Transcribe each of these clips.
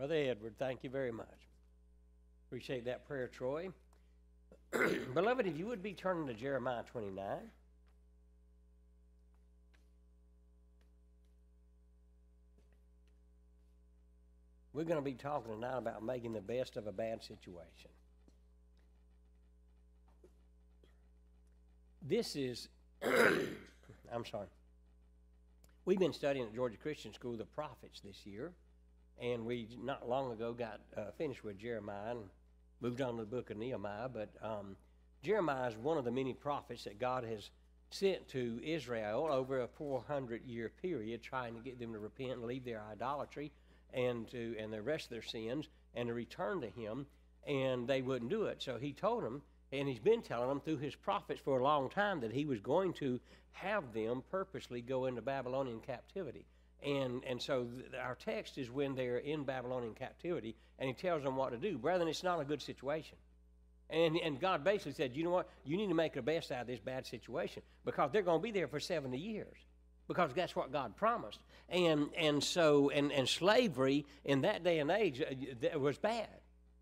Brother Edward, thank you very much. Appreciate that prayer, Troy. Beloved, if you would be turning to Jeremiah 29. We're going to be talking tonight about making the best of a bad situation. This is, I'm sorry. We've been studying at Georgia Christian School the prophets this year, and we not long ago got uh, finished with Jeremiah and moved on to the book of Nehemiah. But um, Jeremiah is one of the many prophets that God has sent to Israel over a 400 year period, trying to get them to repent and leave their idolatry and to and the rest of their sins and to return to Him. And they wouldn't do it. So He told them, and He's been telling them through His prophets for a long time that He was going to have them purposely go into Babylonian captivity. And, and so th- our text is when they're in Babylonian captivity, and he tells them what to do. Brethren, it's not a good situation. And, and God basically said, you know what? You need to make the best out of this bad situation because they're going to be there for 70 years because that's what God promised. And, and so, and, and slavery in that day and age uh, was bad.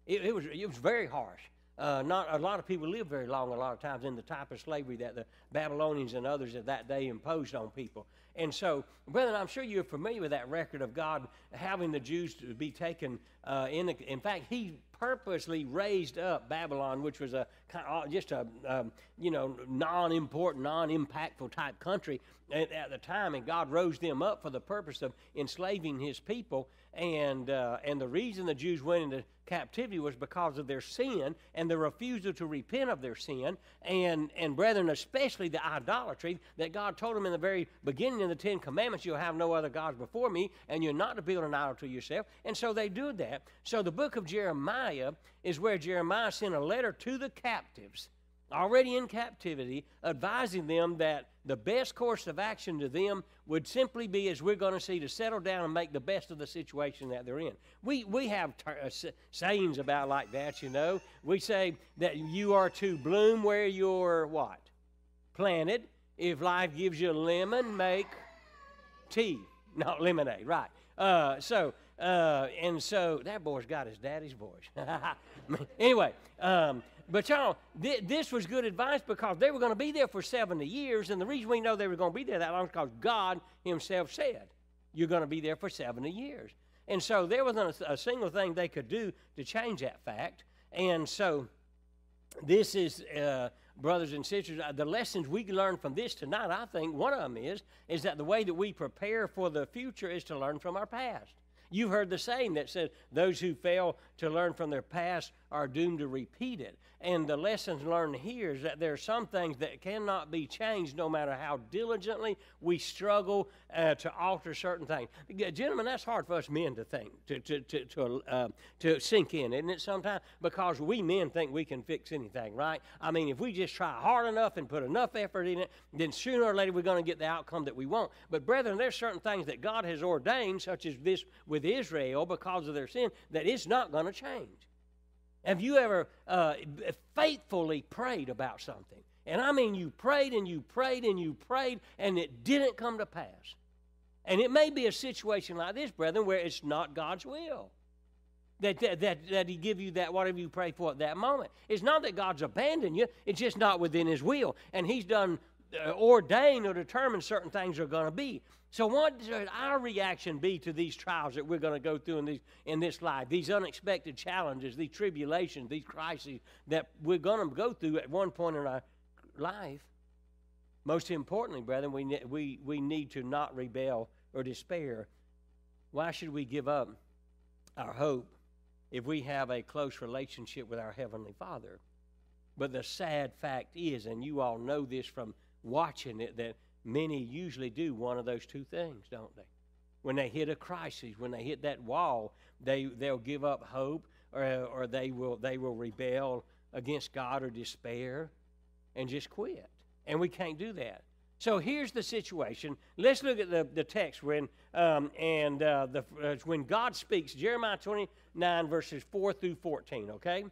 It, it, was, it was very harsh. Uh, not a lot of people live very long a lot of times in the type of slavery that the Babylonians and others of that day imposed on people. And so, brethren, I'm sure you're familiar with that record of God having the Jews to be taken uh, in. The, in fact, He purposely raised up Babylon, which was a uh, just a um, you know non-important, non-impactful type country at, at, the time, and God rose them up for the purpose of enslaving His people. And uh, and the reason the Jews went into captivity was because of their sin and their refusal to repent of their sin, and and brethren, especially the idolatry that God told them in the very beginning of the Ten Commandments: "You'll have no other gods before me, and you're not to build an idol to yourself." And so they do that. So the book of Jeremiah is where Jeremiah sent a letter to the captives, already in captivity, advising them that the best course of action to them would simply be, as we're going to see, to settle down and make the best of the situation that they're in. We, we have uh, sayings about like that, you know. We say that you are to bloom where you're what? Planted. If life gives you a lemon, make tea, not lemonade, right. Uh, so, uh, and so that boy's got his daddy's voice. anyway, um, but y'all, th- this was good advice because they were going to be there for 70 years, and the reason we know they were going to be there that long is because God Himself said, You're going to be there for 70 years. And so there wasn't a, a single thing they could do to change that fact. And so this is, uh, brothers and sisters, uh, the lessons we can learn from this tonight, I think one of them is, is that the way that we prepare for the future is to learn from our past. You've heard the saying that says those who fail to learn from their past are doomed to repeat it. And the lessons learned here is that there are some things that cannot be changed no matter how diligently we struggle uh, to alter certain things. Gentlemen, that's hard for us men to think, to, to, to, to, uh, to sink in, isn't it, sometimes? Because we men think we can fix anything, right? I mean, if we just try hard enough and put enough effort in it, then sooner or later we're going to get the outcome that we want. But, brethren, there's certain things that God has ordained, such as this with Israel because of their sin, that it's not going to change. Have you ever uh, faithfully prayed about something? And I mean, you prayed and you prayed and you prayed, and it didn't come to pass. And it may be a situation like this, brethren, where it's not God's will. That, that, that, that he give you that whatever you pray for at that moment. It's not that God's abandoned you, it's just not within his will. And he's done uh, ordained or determined certain things are going to be. So, what should our reaction be to these trials that we're going to go through in, these, in this life? These unexpected challenges, these tribulations, these crises that we're going to go through at one point in our life. Most importantly, brethren, we, we, we need to not rebel or despair. Why should we give up our hope if we have a close relationship with our Heavenly Father? But the sad fact is, and you all know this from watching it, that many usually do one of those two things, don't they? When they hit a crisis, when they hit that wall, they, they'll give up hope or, or they, will, they will rebel against God or despair and just quit. And we can't do that. So here's the situation. Let's look at the, the text when um, and uh, the, uh, when God speaks, Jeremiah 29 verses 4 through 14, okay?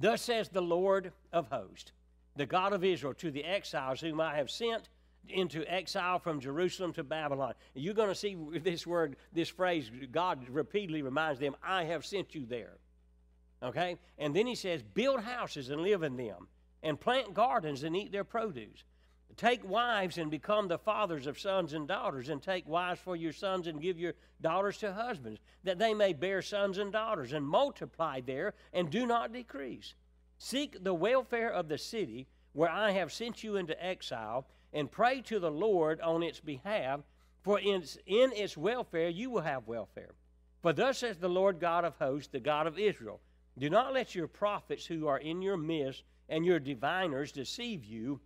Thus says the Lord of hosts the God of Israel, to the exiles whom I have sent into exile from Jerusalem to Babylon. You're going to see this word, this phrase, God repeatedly reminds them, I have sent you there. Okay? And then he says, build houses and live in them, and plant gardens and eat their produce. Take wives and become the fathers of sons and daughters, and take wives for your sons and give your daughters to husbands, that they may bear sons and daughters, and multiply there, and do not decrease. Seek the welfare of the city where I have sent you into exile, and pray to the Lord on its behalf, for in, in its welfare you will have welfare. For thus says the Lord God of hosts, the God of Israel Do not let your prophets who are in your midst and your diviners deceive you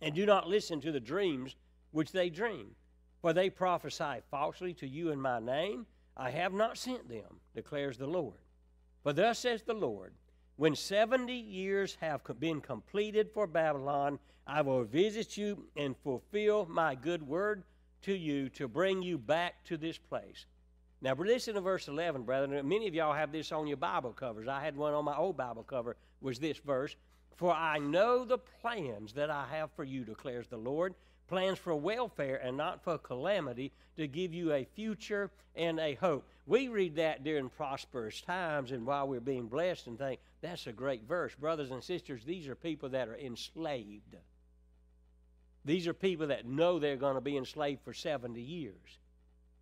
and do not listen to the dreams which they dream. For they prophesy falsely to you in my name. I have not sent them, declares the Lord. For thus says the Lord When seventy years have been completed for Babylon, I will visit you and fulfill my good word to you to bring you back to this place. Now, listen to verse 11, brethren. Many of y'all have this on your Bible covers. I had one on my old Bible cover, was this verse. For I know the plans that I have for you, declares the Lord plans for welfare and not for calamity, to give you a future and a hope. We read that during prosperous times and while we're being blessed and think, that's a great verse. Brothers and sisters, these are people that are enslaved. These are people that know they're going to be enslaved for 70 years.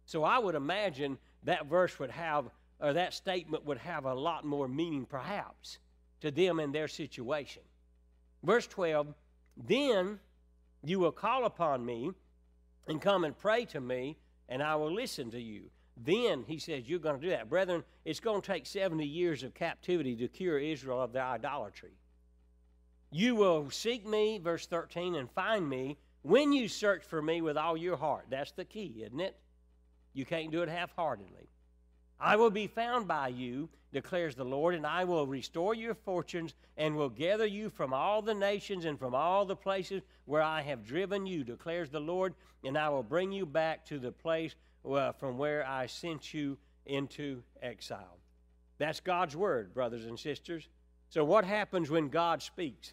So I would imagine that verse would have, or that statement would have a lot more meaning, perhaps, to them in their situation. Verse 12 Then you will call upon me and come and pray to me, and I will listen to you. Then he says, You're going to do that. Brethren, it's going to take 70 years of captivity to cure Israel of their idolatry. You will seek me, verse 13, and find me when you search for me with all your heart. That's the key, isn't it? You can't do it half heartedly. I will be found by you, declares the Lord, and I will restore your fortunes and will gather you from all the nations and from all the places where I have driven you, declares the Lord, and I will bring you back to the place uh, from where I sent you into exile. That's God's word, brothers and sisters. So, what happens when God speaks?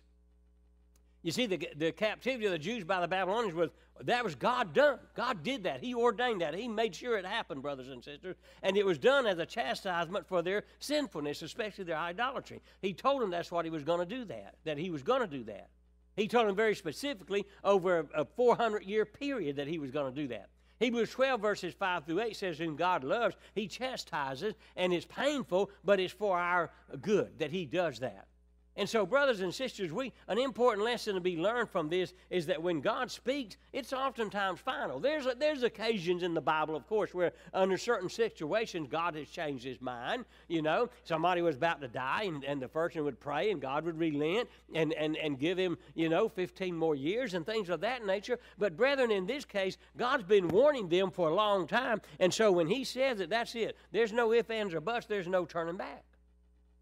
You see, the, the captivity of the Jews by the Babylonians was that was God done. God did that. He ordained that. He made sure it happened, brothers and sisters. And it was done as a chastisement for their sinfulness, especially their idolatry. He told them that's what he was going to do that, that he was going to do that. He told them very specifically over a, a 400 year period that he was going to do that. Hebrews 12, verses 5 through 8 says, Whom God loves, he chastises, and it's painful, but it's for our good that he does that. And so, brothers and sisters, we an important lesson to be learned from this is that when God speaks, it's oftentimes final. There's there's occasions in the Bible, of course, where under certain situations God has changed His mind. You know, somebody was about to die, and, and the person would pray, and God would relent and and and give him you know 15 more years and things of that nature. But brethren, in this case, God's been warning them for a long time, and so when He says it, that's it. There's no ifs, ands, or buts. There's no turning back.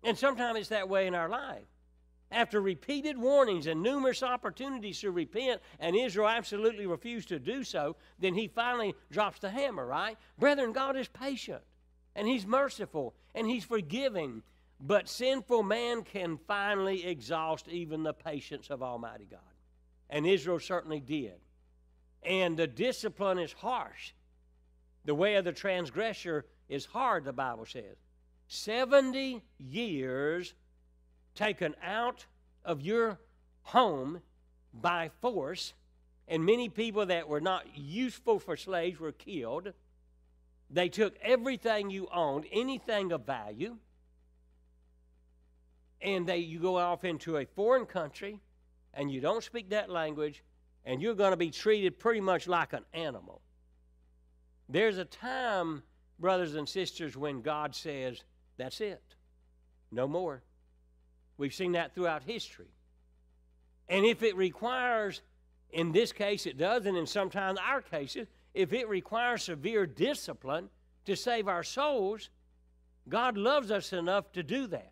And sometimes it's that way in our life. After repeated warnings and numerous opportunities to repent, and Israel absolutely refused to do so, then he finally drops the hammer, right? Brethren, God is patient, and he's merciful, and he's forgiving. But sinful man can finally exhaust even the patience of Almighty God. And Israel certainly did. And the discipline is harsh. The way of the transgressor is hard, the Bible says. 70 years taken out of your home by force, and many people that were not useful for slaves were killed. They took everything you owned, anything of value, and they you go off into a foreign country and you don't speak that language and you're going to be treated pretty much like an animal. There's a time, brothers and sisters, when God says, That's it. No more. We've seen that throughout history. And if it requires, in this case it does, and in sometimes our cases, if it requires severe discipline to save our souls, God loves us enough to do that.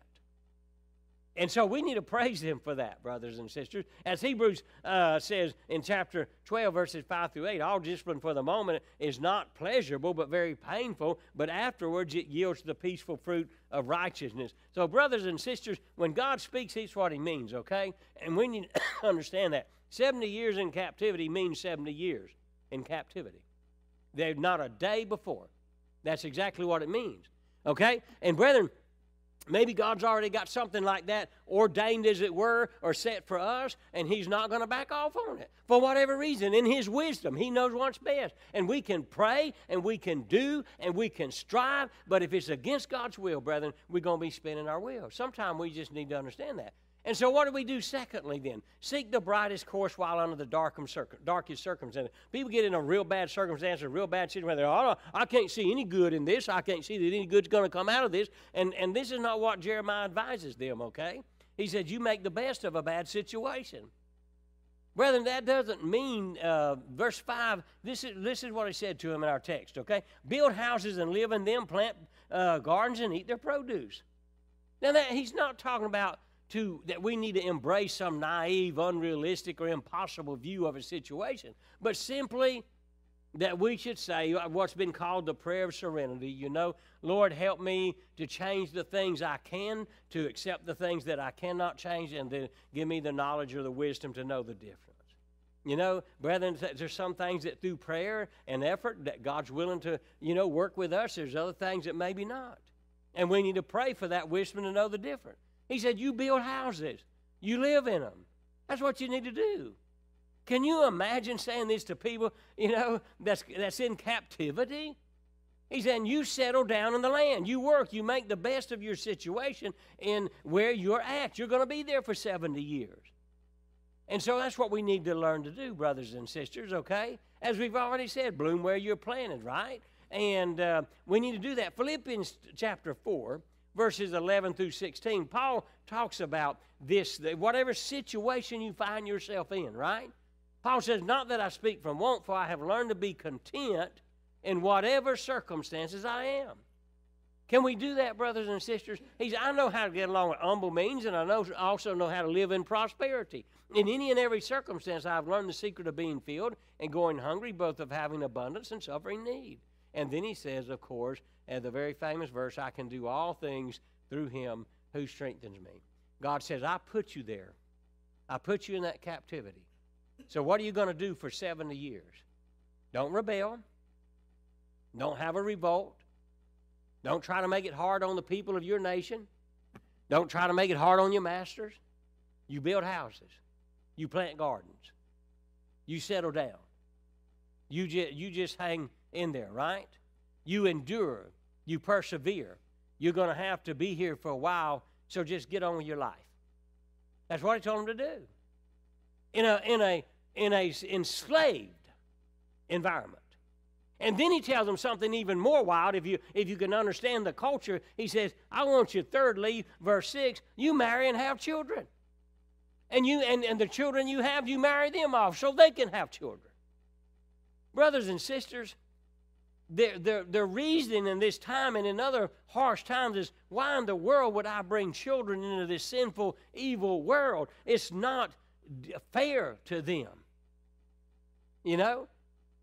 And so we need to praise Him for that, brothers and sisters. As Hebrews uh, says in chapter 12, verses 5 through 8, all discipline for the moment is not pleasurable, but very painful, but afterwards it yields the peaceful fruit of righteousness. So, brothers and sisters, when God speaks, He's what He means, okay? And we need to understand that. 70 years in captivity means 70 years in captivity. They're not a day before. That's exactly what it means. Okay? And brethren, maybe God's already got something like that ordained, as it were, or set for us, and He's not going to back off on it for whatever reason. In His wisdom, He knows what's best. And we can pray, and we can do, and we can strive, but if it's against God's will, brethren, we're going to be spinning our wheels. Sometimes we just need to understand that. And so, what do we do secondly then? Seek the brightest course while under the darkest circumstances. People get in a real bad circumstance, a real bad situation where they're, oh, I can't see any good in this. I can't see that any good's going to come out of this. And, and this is not what Jeremiah advises them, okay? He said, You make the best of a bad situation. Brethren, that doesn't mean, uh, verse 5, this is, this is what he said to him in our text, okay? Build houses and live in them, plant uh, gardens and eat their produce. Now, that, he's not talking about to that we need to embrace some naive, unrealistic, or impossible view of a situation, but simply that we should say uh, what's been called the prayer of serenity. You know, Lord, help me to change the things I can, to accept the things that I cannot change, and to give me the knowledge or the wisdom to know the difference. You know, brethren, there's some things that through prayer and effort that God's willing to, you know, work with us. There's other things that maybe not. And we need to pray for that wisdom to know the difference. He said, You build houses, you live in them. That's what you need to do. Can you imagine saying this to people, you know, that's, that's in captivity? He's saying, You settle down in the land. You work. You make the best of your situation in where you're at. You're going to be there for 70 years. And so that's what we need to learn to do, brothers and sisters, okay? As we've already said, bloom where you're planted, right? And uh, we need to do that. Philippians chapter 4 verses 11 through 16, Paul talks about this, that whatever situation you find yourself in, right? Paul says, Not that I speak from want, for I have learned to be content in whatever circumstances I am. Can we do that, brothers and sisters? He's, I know how to get along with humble means, and I know, also know how to live in prosperity. In any and every circumstance, I've learned the secret of being filled and going hungry, both of having abundance and suffering need. And then he says, of course, and the very famous verse, I can do all things through him who strengthens me. God says, I put you there. I put you in that captivity. So, what are you going to do for 70 years? Don't rebel. Don't have a revolt. Don't try to make it hard on the people of your nation. Don't try to make it hard on your masters. You build houses. You plant gardens. You settle down. You, ju- you just hang in there, right? You endure you persevere. You're going to have to be here for a while, so just get on with your life. That's what he told them to do. In a in a in a enslaved environment. And then he tells them something even more wild. If you if you can understand the culture, he says, "I want you." Thirdly, verse six: you marry and have children, and you and, and the children you have, you marry them off so they can have children. Brothers and sisters, their, their, their reasoning in this time and in other harsh times is why in the world would I bring children into this sinful, evil world? It's not fair to them. You know?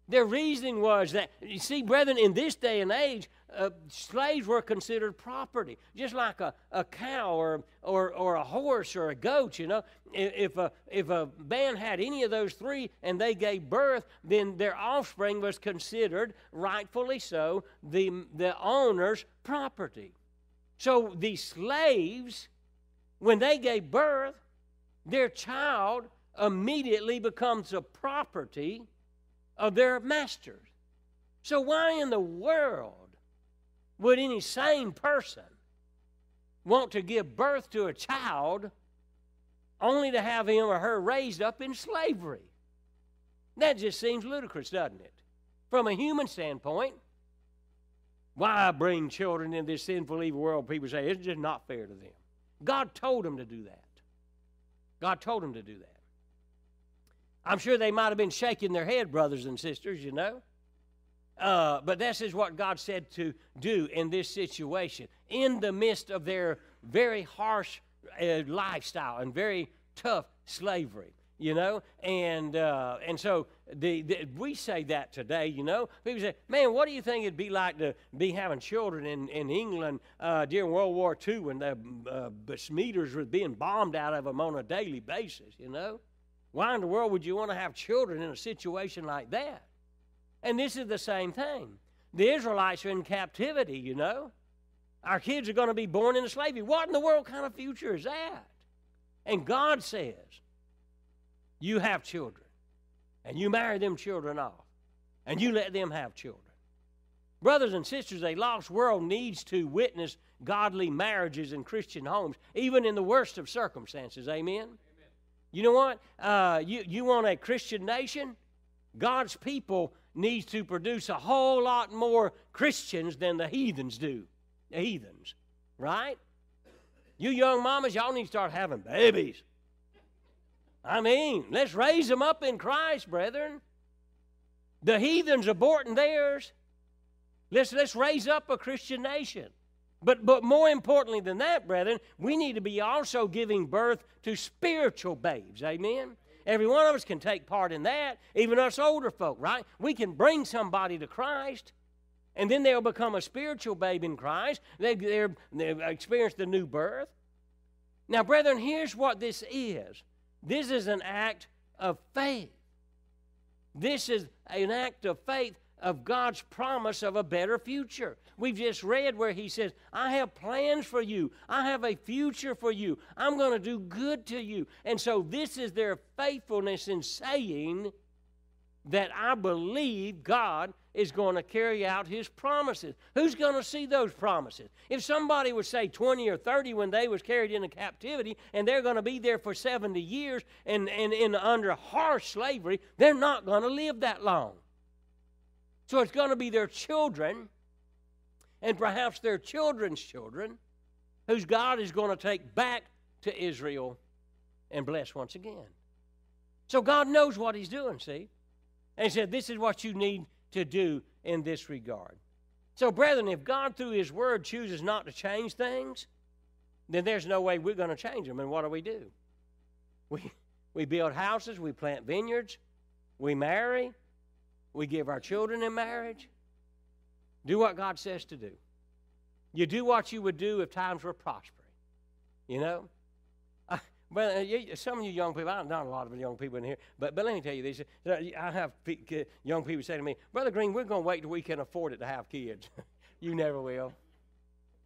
Their reasoning was that, you see, brethren, in this day and age, uh, slaves were considered property, just like a, a cow or, or, or a horse or a goat, you know. If a, if a man had any of those three and they gave birth, then their offspring was considered, rightfully so, the, the owner's property. So the slaves, when they gave birth, their child immediately becomes a property of their masters. So, why in the world would any sane person want to give birth to a child only to have him or her raised up in slavery? That just seems ludicrous, doesn't it? From a human standpoint, why bring children in this sinful, evil world? People say it's just not fair to them. God told them to do that. God told them to do that. I'm sure they might have been shaking their head, brothers and sisters, you know. Uh, but this is what God said to do in this situation, in the midst of their very harsh uh, lifestyle and very tough slavery. You know, and uh, and so the, the, we say that today. You know, people say, "Man, what do you think it'd be like to be having children in in England uh, during World War II when the uh, were being bombed out of them on a daily basis?" You know, Why in the world would you want to have children in a situation like that? And this is the same thing. The Israelites are in captivity, you know. Our kids are going to be born into slavery. What in the world kind of future is that? And God says, You have children, and you marry them children off, and you let them have children. Brothers and sisters, a lost world needs to witness godly marriages in Christian homes, even in the worst of circumstances. Amen? You know what? Uh, you, you want a Christian nation? God's people needs to produce a whole lot more Christians than the heathens do. The heathens, right? You young mamas, y'all need to start having babies. I mean, let's raise them up in Christ, brethren. The heathens aborting theirs. Let's, let's raise up a Christian nation. But, but more importantly than that, brethren, we need to be also giving birth to spiritual babes. Amen? Every one of us can take part in that, even us older folk, right? We can bring somebody to Christ, and then they'll become a spiritual babe in Christ. They, they're, they've experienced the new birth. Now, brethren, here's what this is this is an act of faith. This is an act of faith of God's promise of a better future. We've just read where He says, I have plans for you, I have a future for you, I'm going to do good to you. And so, this is their faithfulness in saying that I believe God is going to carry out His promises. Who's going to see those promises? If somebody would say 20 or 30 when they was carried into captivity and they're going to be there for 70 years and, and, and under harsh slavery, they're not going to live that long. So it's going to be their children and perhaps their children's children whose God is going to take back to Israel and bless once again. So God knows what He's doing, see? And He said, This is what you need to do in this regard. So, brethren, if God through His Word chooses not to change things, then there's no way we're going to change them. And what do we do? We, we build houses, we plant vineyards, we marry, we give our children in marriage. Do what God says to do. You do what you would do if times were prospering. You know? Well, uh, you, some of you young people, I don't know a lot of young people in here, but, but let me tell you this. Uh, I have uh, young people say to me, Brother Green, we're going to wait till we can afford it to have kids. you never will.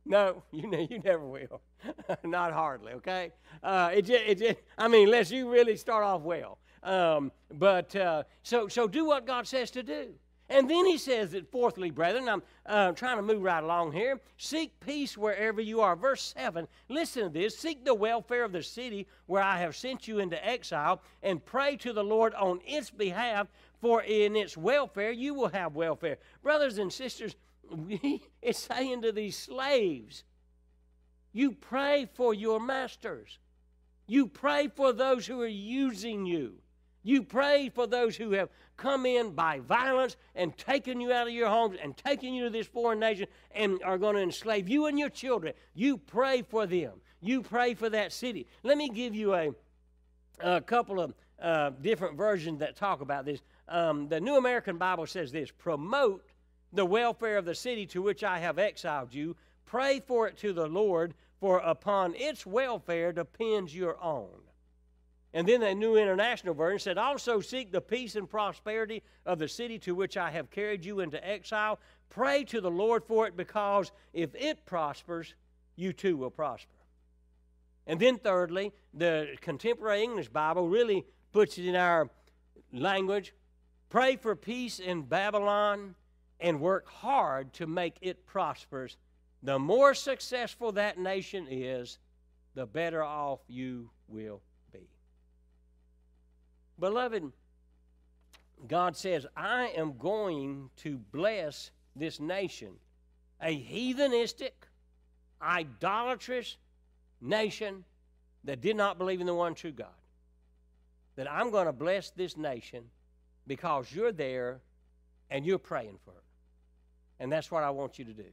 No, you, ne- you never will. Not hardly, okay? Uh, it, it I mean, unless you really start off well. Um, but uh, so, so do what God says to do. And then he says that, fourthly, brethren, I'm uh, trying to move right along here. Seek peace wherever you are. Verse 7, listen to this. Seek the welfare of the city where I have sent you into exile, and pray to the Lord on its behalf, for in its welfare you will have welfare. Brothers and sisters, it's saying to these slaves, you pray for your masters. You pray for those who are using you. You pray for those who have come in by violence and taken you out of your homes and taken you to this foreign nation and are going to enslave you and your children. You pray for them. You pray for that city. Let me give you a, a couple of uh, different versions that talk about this. Um, the New American Bible says this promote the welfare of the city to which I have exiled you. Pray for it to the Lord, for upon its welfare depends your own. And then the New International Version said, Also seek the peace and prosperity of the city to which I have carried you into exile. Pray to the Lord for it, because if it prospers, you too will prosper. And then, thirdly, the contemporary English Bible really puts it in our language pray for peace in Babylon and work hard to make it prosperous. The more successful that nation is, the better off you will Beloved, God says, I am going to bless this nation, a heathenistic, idolatrous nation that did not believe in the one true God. That I'm going to bless this nation because you're there and you're praying for her. And that's what I want you to do.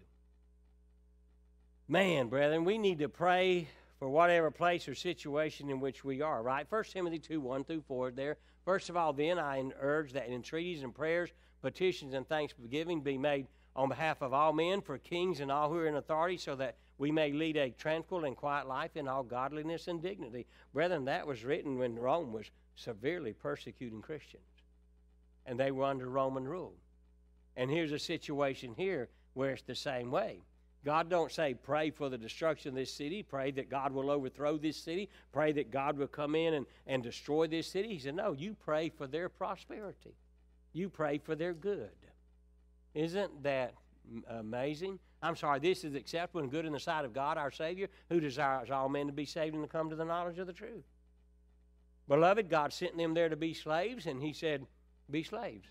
Man, brethren, we need to pray for whatever place or situation in which we are, right? 1 Timothy 2 1 through 4 there. First of all, then, I urge that entreaties and prayers, petitions, and thanksgiving be made on behalf of all men, for kings and all who are in authority, so that we may lead a tranquil and quiet life in all godliness and dignity. Brethren, that was written when Rome was severely persecuting Christians, and they were under Roman rule. And here's a situation here where it's the same way. God don't say pray for the destruction of this city, pray that God will overthrow this city, pray that God will come in and, and destroy this city. He said, No, you pray for their prosperity. You pray for their good. Isn't that amazing? I'm sorry, this is acceptable and good in the sight of God our Savior, who desires all men to be saved and to come to the knowledge of the truth. Beloved, God sent them there to be slaves, and He said, Be slaves.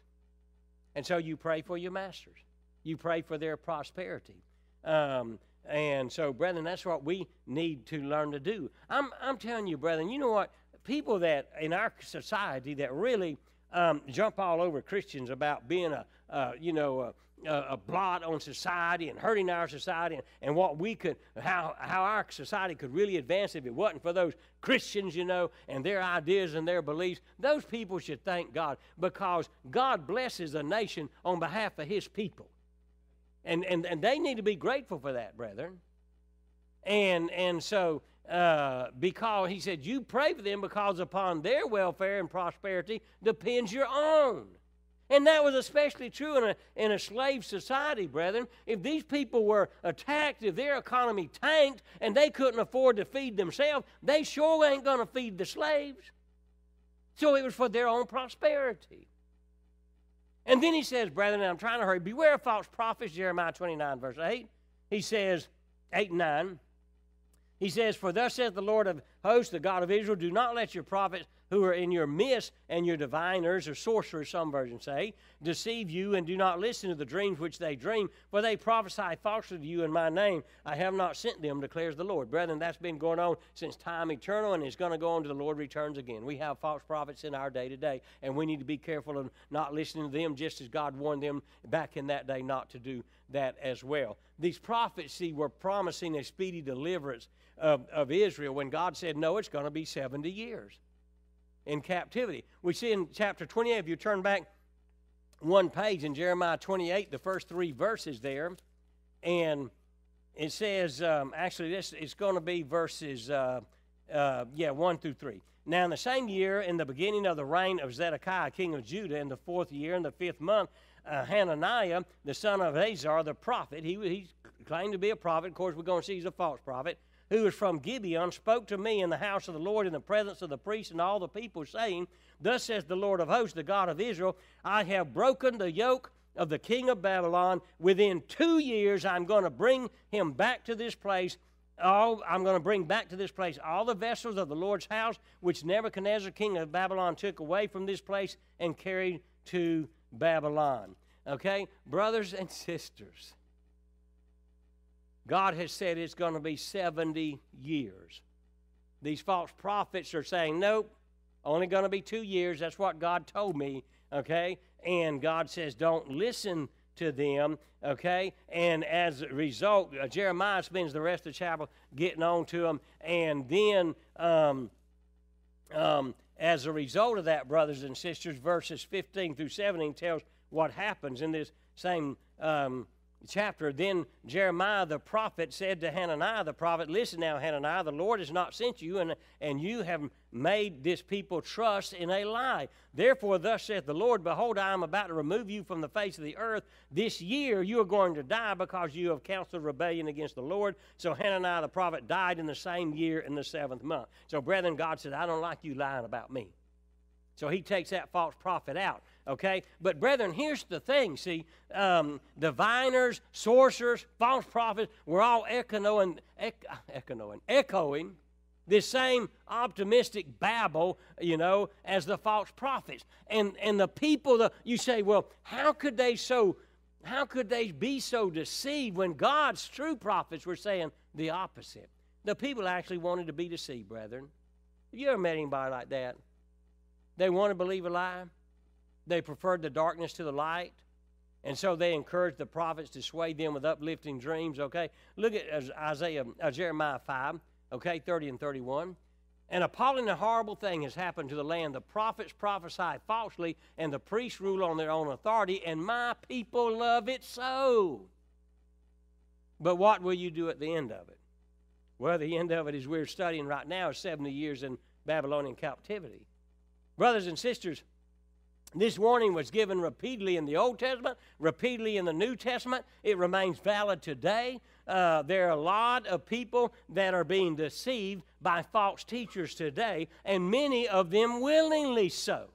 And so you pray for your masters, you pray for their prosperity. Um, and so, brethren, that's what we need to learn to do. I'm, I'm telling you, brethren, you know what? People that in our society that really um, jump all over Christians about being a, you know, a, a, blot on society and hurting our society and, and what we could, how, how our society could really advance if it wasn't for those Christians, you know, and their ideas and their beliefs. Those people should thank God because God blesses a nation on behalf of His people. And, and, and they need to be grateful for that, brethren. And, and so, uh, because he said, You pray for them because upon their welfare and prosperity depends your own. And that was especially true in a, in a slave society, brethren. If these people were attacked, if their economy tanked, and they couldn't afford to feed themselves, they sure ain't going to feed the slaves. So it was for their own prosperity. And then he says, brethren, I'm trying to hurry, beware of false prophets, Jeremiah 29, verse 8. He says, 8 and 9. He says, For thus saith the Lord of hosts, the God of Israel, do not let your prophets who are in your midst and your diviners or sorcerers, some versions say, deceive you and do not listen to the dreams which they dream, for they prophesy falsely to you in my name. I have not sent them, declares the Lord. Brethren, that's been going on since time eternal and it's going to go on to the Lord returns again. We have false prophets in our day to day, and we need to be careful of not listening to them just as God warned them back in that day not to do that as well. These prophets, see, were promising a speedy deliverance of, of Israel when God said, No, it's going to be 70 years in captivity. We see in chapter 28, if you turn back one page in Jeremiah 28, the first three verses there, and it says, um, actually, this is going to be verses, uh, uh, yeah, 1 through 3. Now, in the same year, in the beginning of the reign of Zedekiah, king of Judah, in the fourth year, in the fifth month, uh, Hananiah, the son of Azar, the prophet, he, he claimed to be a prophet. Of course, we're going to see he's a false prophet who was from Gibeon, spoke to me in the house of the Lord in the presence of the priests and all the people, saying, Thus says the Lord of hosts, the God of Israel, I have broken the yoke of the king of Babylon. Within two years, I'm going to bring him back to this place. All, I'm going to bring back to this place all the vessels of the Lord's house, which Nebuchadnezzar, king of Babylon, took away from this place and carried to Babylon. Okay, brothers and sisters, God has said it's going to be 70 years. These false prophets are saying, nope, only going to be two years. That's what God told me, okay? And God says, don't listen to them, okay? And as a result, uh, Jeremiah spends the rest of the chapter getting on to them. And then, um, um, as a result of that, brothers and sisters, verses 15 through 17 tells what happens in this same um, chapter, then Jeremiah the prophet said to Hananiah the prophet, Listen now, Hananiah, the Lord has not sent you, and, and you have made this people trust in a lie. Therefore, thus saith the Lord, Behold, I am about to remove you from the face of the earth. This year you are going to die because you have counseled rebellion against the Lord. So Hananiah the prophet died in the same year in the seventh month. So, brethren, God said, I don't like you lying about me. So he takes that false prophet out. Okay? But, brethren, here's the thing. See, um, diviners, sorcerers, false prophets were all echoing, echoing, echoing this same optimistic babble, you know, as the false prophets. And, and the people, the, you say, well, how could they so, how could they be so deceived when God's true prophets were saying the opposite? The people actually wanted to be deceived, brethren. Have you ever met anybody like that? They want to believe a lie. They preferred the darkness to the light. And so they encouraged the prophets to sway them with uplifting dreams, okay? Look at Isaiah, uh, Jeremiah 5, okay, 30 and 31. An appalling and horrible thing has happened to the land. The prophets prophesy falsely, and the priests rule on their own authority, and my people love it so. But what will you do at the end of it? Well, the end of it is we're studying right now is 70 years in Babylonian captivity. Brothers and sisters, this warning was given repeatedly in the Old Testament, repeatedly in the New Testament. It remains valid today. Uh, there are a lot of people that are being deceived by false teachers today, and many of them willingly so.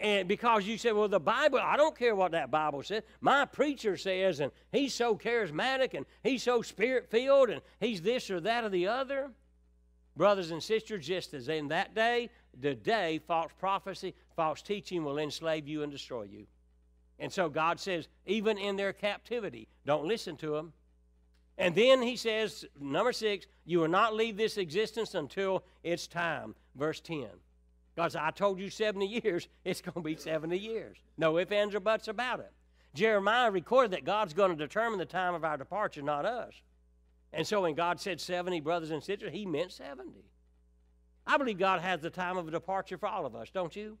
And because you say, well, the Bible, I don't care what that Bible says. My preacher says, and he's so charismatic, and he's so spirit filled, and he's this or that or the other. Brothers and sisters, just as in that day, today, false prophecy, false teaching will enslave you and destroy you. And so God says, even in their captivity, don't listen to them. And then he says, number six, you will not leave this existence until it's time. Verse 10. God said, I told you 70 years, it's going to be 70 years. No ifs, ands, or buts about it. Jeremiah recorded that God's going to determine the time of our departure, not us. And so when God said 70 brothers and sisters, he meant 70. I believe God has the time of departure for all of us, don't you?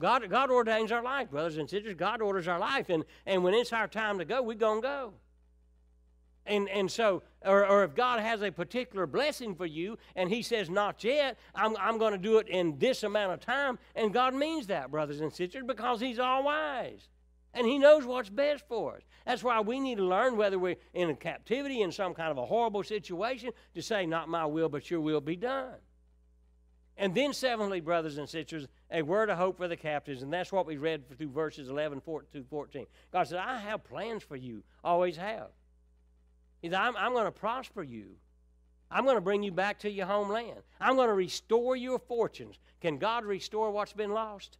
God, God ordains our life, brothers and sisters. God orders our life. And, and when it's our time to go, we're going to go. And, and so, or, or if God has a particular blessing for you and He says, not yet, I'm, I'm going to do it in this amount of time, and God means that, brothers and sisters, because He's all wise. And He knows what's best for us. That's why we need to learn whether we're in a captivity, in some kind of a horrible situation, to say, Not my will, but your will be done. And then, seventhly, brothers and sisters, a word of hope for the captives. And that's what we read through verses 11 to 14. God said, I have plans for you, always have. He said, I'm, I'm going to prosper you. I'm going to bring you back to your homeland. I'm going to restore your fortunes. Can God restore what's been lost?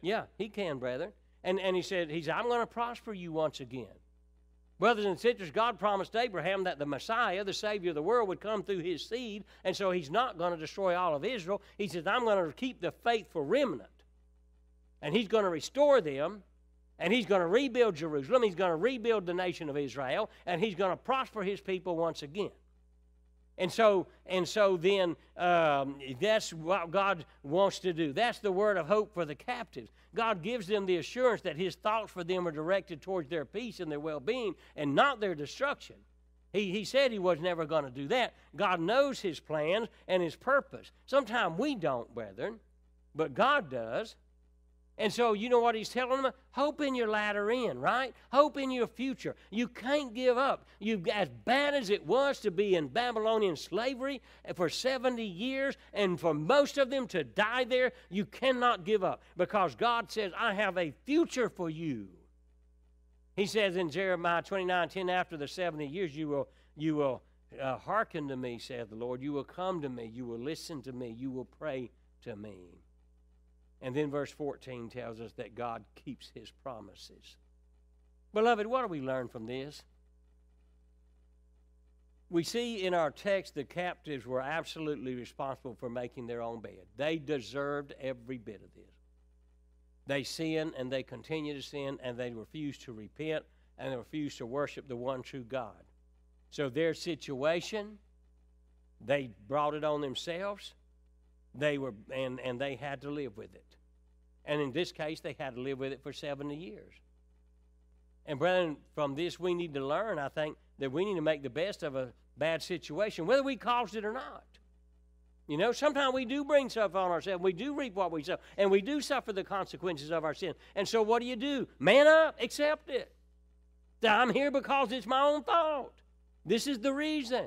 Yeah, He can, brethren. And, and He said, he said, I'm going to prosper you once again. Brothers and sisters, God promised Abraham that the Messiah, the Savior of the world, would come through his seed, and so he's not going to destroy all of Israel. He says, I'm going to keep the faithful remnant, and he's going to restore them, and he's going to rebuild Jerusalem. He's going to rebuild the nation of Israel, and he's going to prosper his people once again. And so, and so then um, that's what God wants to do. That's the word of hope for the captives. God gives them the assurance that His thoughts for them are directed towards their peace and their well being and not their destruction. He, he said He was never going to do that. God knows His plans and His purpose. Sometimes we don't, brethren, but God does. And so, you know what he's telling them? Hope in your latter end, right? Hope in your future. You can't give up. You, as bad as it was to be in Babylonian slavery for 70 years, and for most of them to die there, you cannot give up because God says, I have a future for you. He says in Jeremiah 29 10, after the 70 years, you will, you will uh, hearken to me, saith the Lord. You will come to me. You will listen to me. You will pray to me. And then verse 14 tells us that God keeps his promises. Beloved, what do we learn from this? We see in our text the captives were absolutely responsible for making their own bed. They deserved every bit of this. They sin and they continue to sin and they refuse to repent and they refuse to worship the one true God. So their situation, they brought it on themselves. They were and, and they had to live with it. And in this case, they had to live with it for 70 years. And, brethren, from this, we need to learn, I think, that we need to make the best of a bad situation, whether we caused it or not. You know, sometimes we do bring stuff on ourselves. We do reap what we sow, and we do suffer the consequences of our sin. And so, what do you do? Man up, accept it. I'm here because it's my own fault. This is the reason.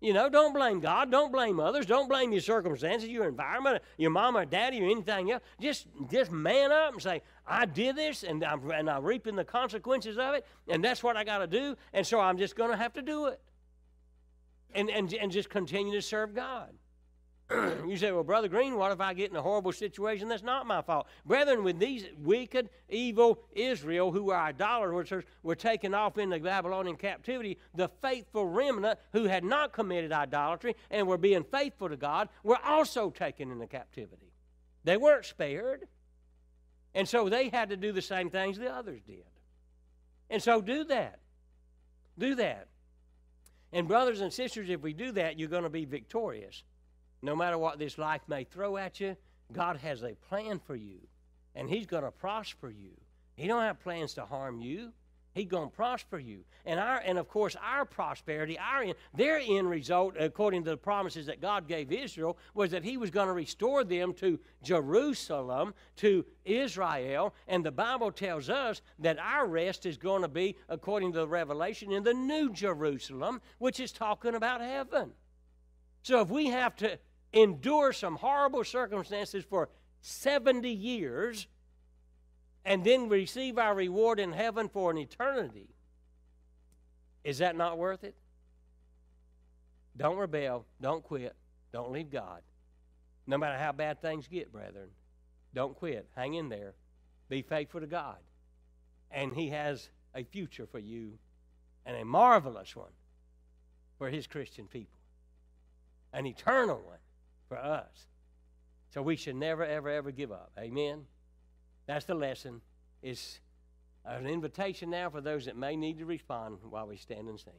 You know, don't blame God. Don't blame others. Don't blame your circumstances, your environment, your mom or daddy, or anything else. Just, just man up and say, I did this, and I'm, and I'm reaping the consequences of it, and that's what I got to do, and so I'm just going to have to do it. And, and, and just continue to serve God. You say, well, Brother Green, what if I get in a horrible situation? That's not my fault. Brethren, with these wicked, evil Israel who were idolaters were taken off into Babylonian captivity, the faithful remnant who had not committed idolatry and were being faithful to God were also taken into captivity. They weren't spared. And so they had to do the same things the others did. And so do that. Do that. And, brothers and sisters, if we do that, you're going to be victorious. No matter what this life may throw at you, God has a plan for you, and He's going to prosper you. He don't have plans to harm you. He's going to prosper you. And our and of course our prosperity, our their end result, according to the promises that God gave Israel, was that He was going to restore them to Jerusalem, to Israel. And the Bible tells us that our rest is going to be, according to the Revelation, in the New Jerusalem, which is talking about heaven. So if we have to endure some horrible circumstances for 70 years and then receive our reward in heaven for an eternity, is that not worth it? Don't rebel. Don't quit. Don't leave God. No matter how bad things get, brethren, don't quit. Hang in there. Be faithful to God. And He has a future for you and a marvelous one for His Christian people, an eternal one for us. So we should never, ever, ever give up. Amen. That's the lesson. It's an invitation now for those that may need to respond while we stand and sing.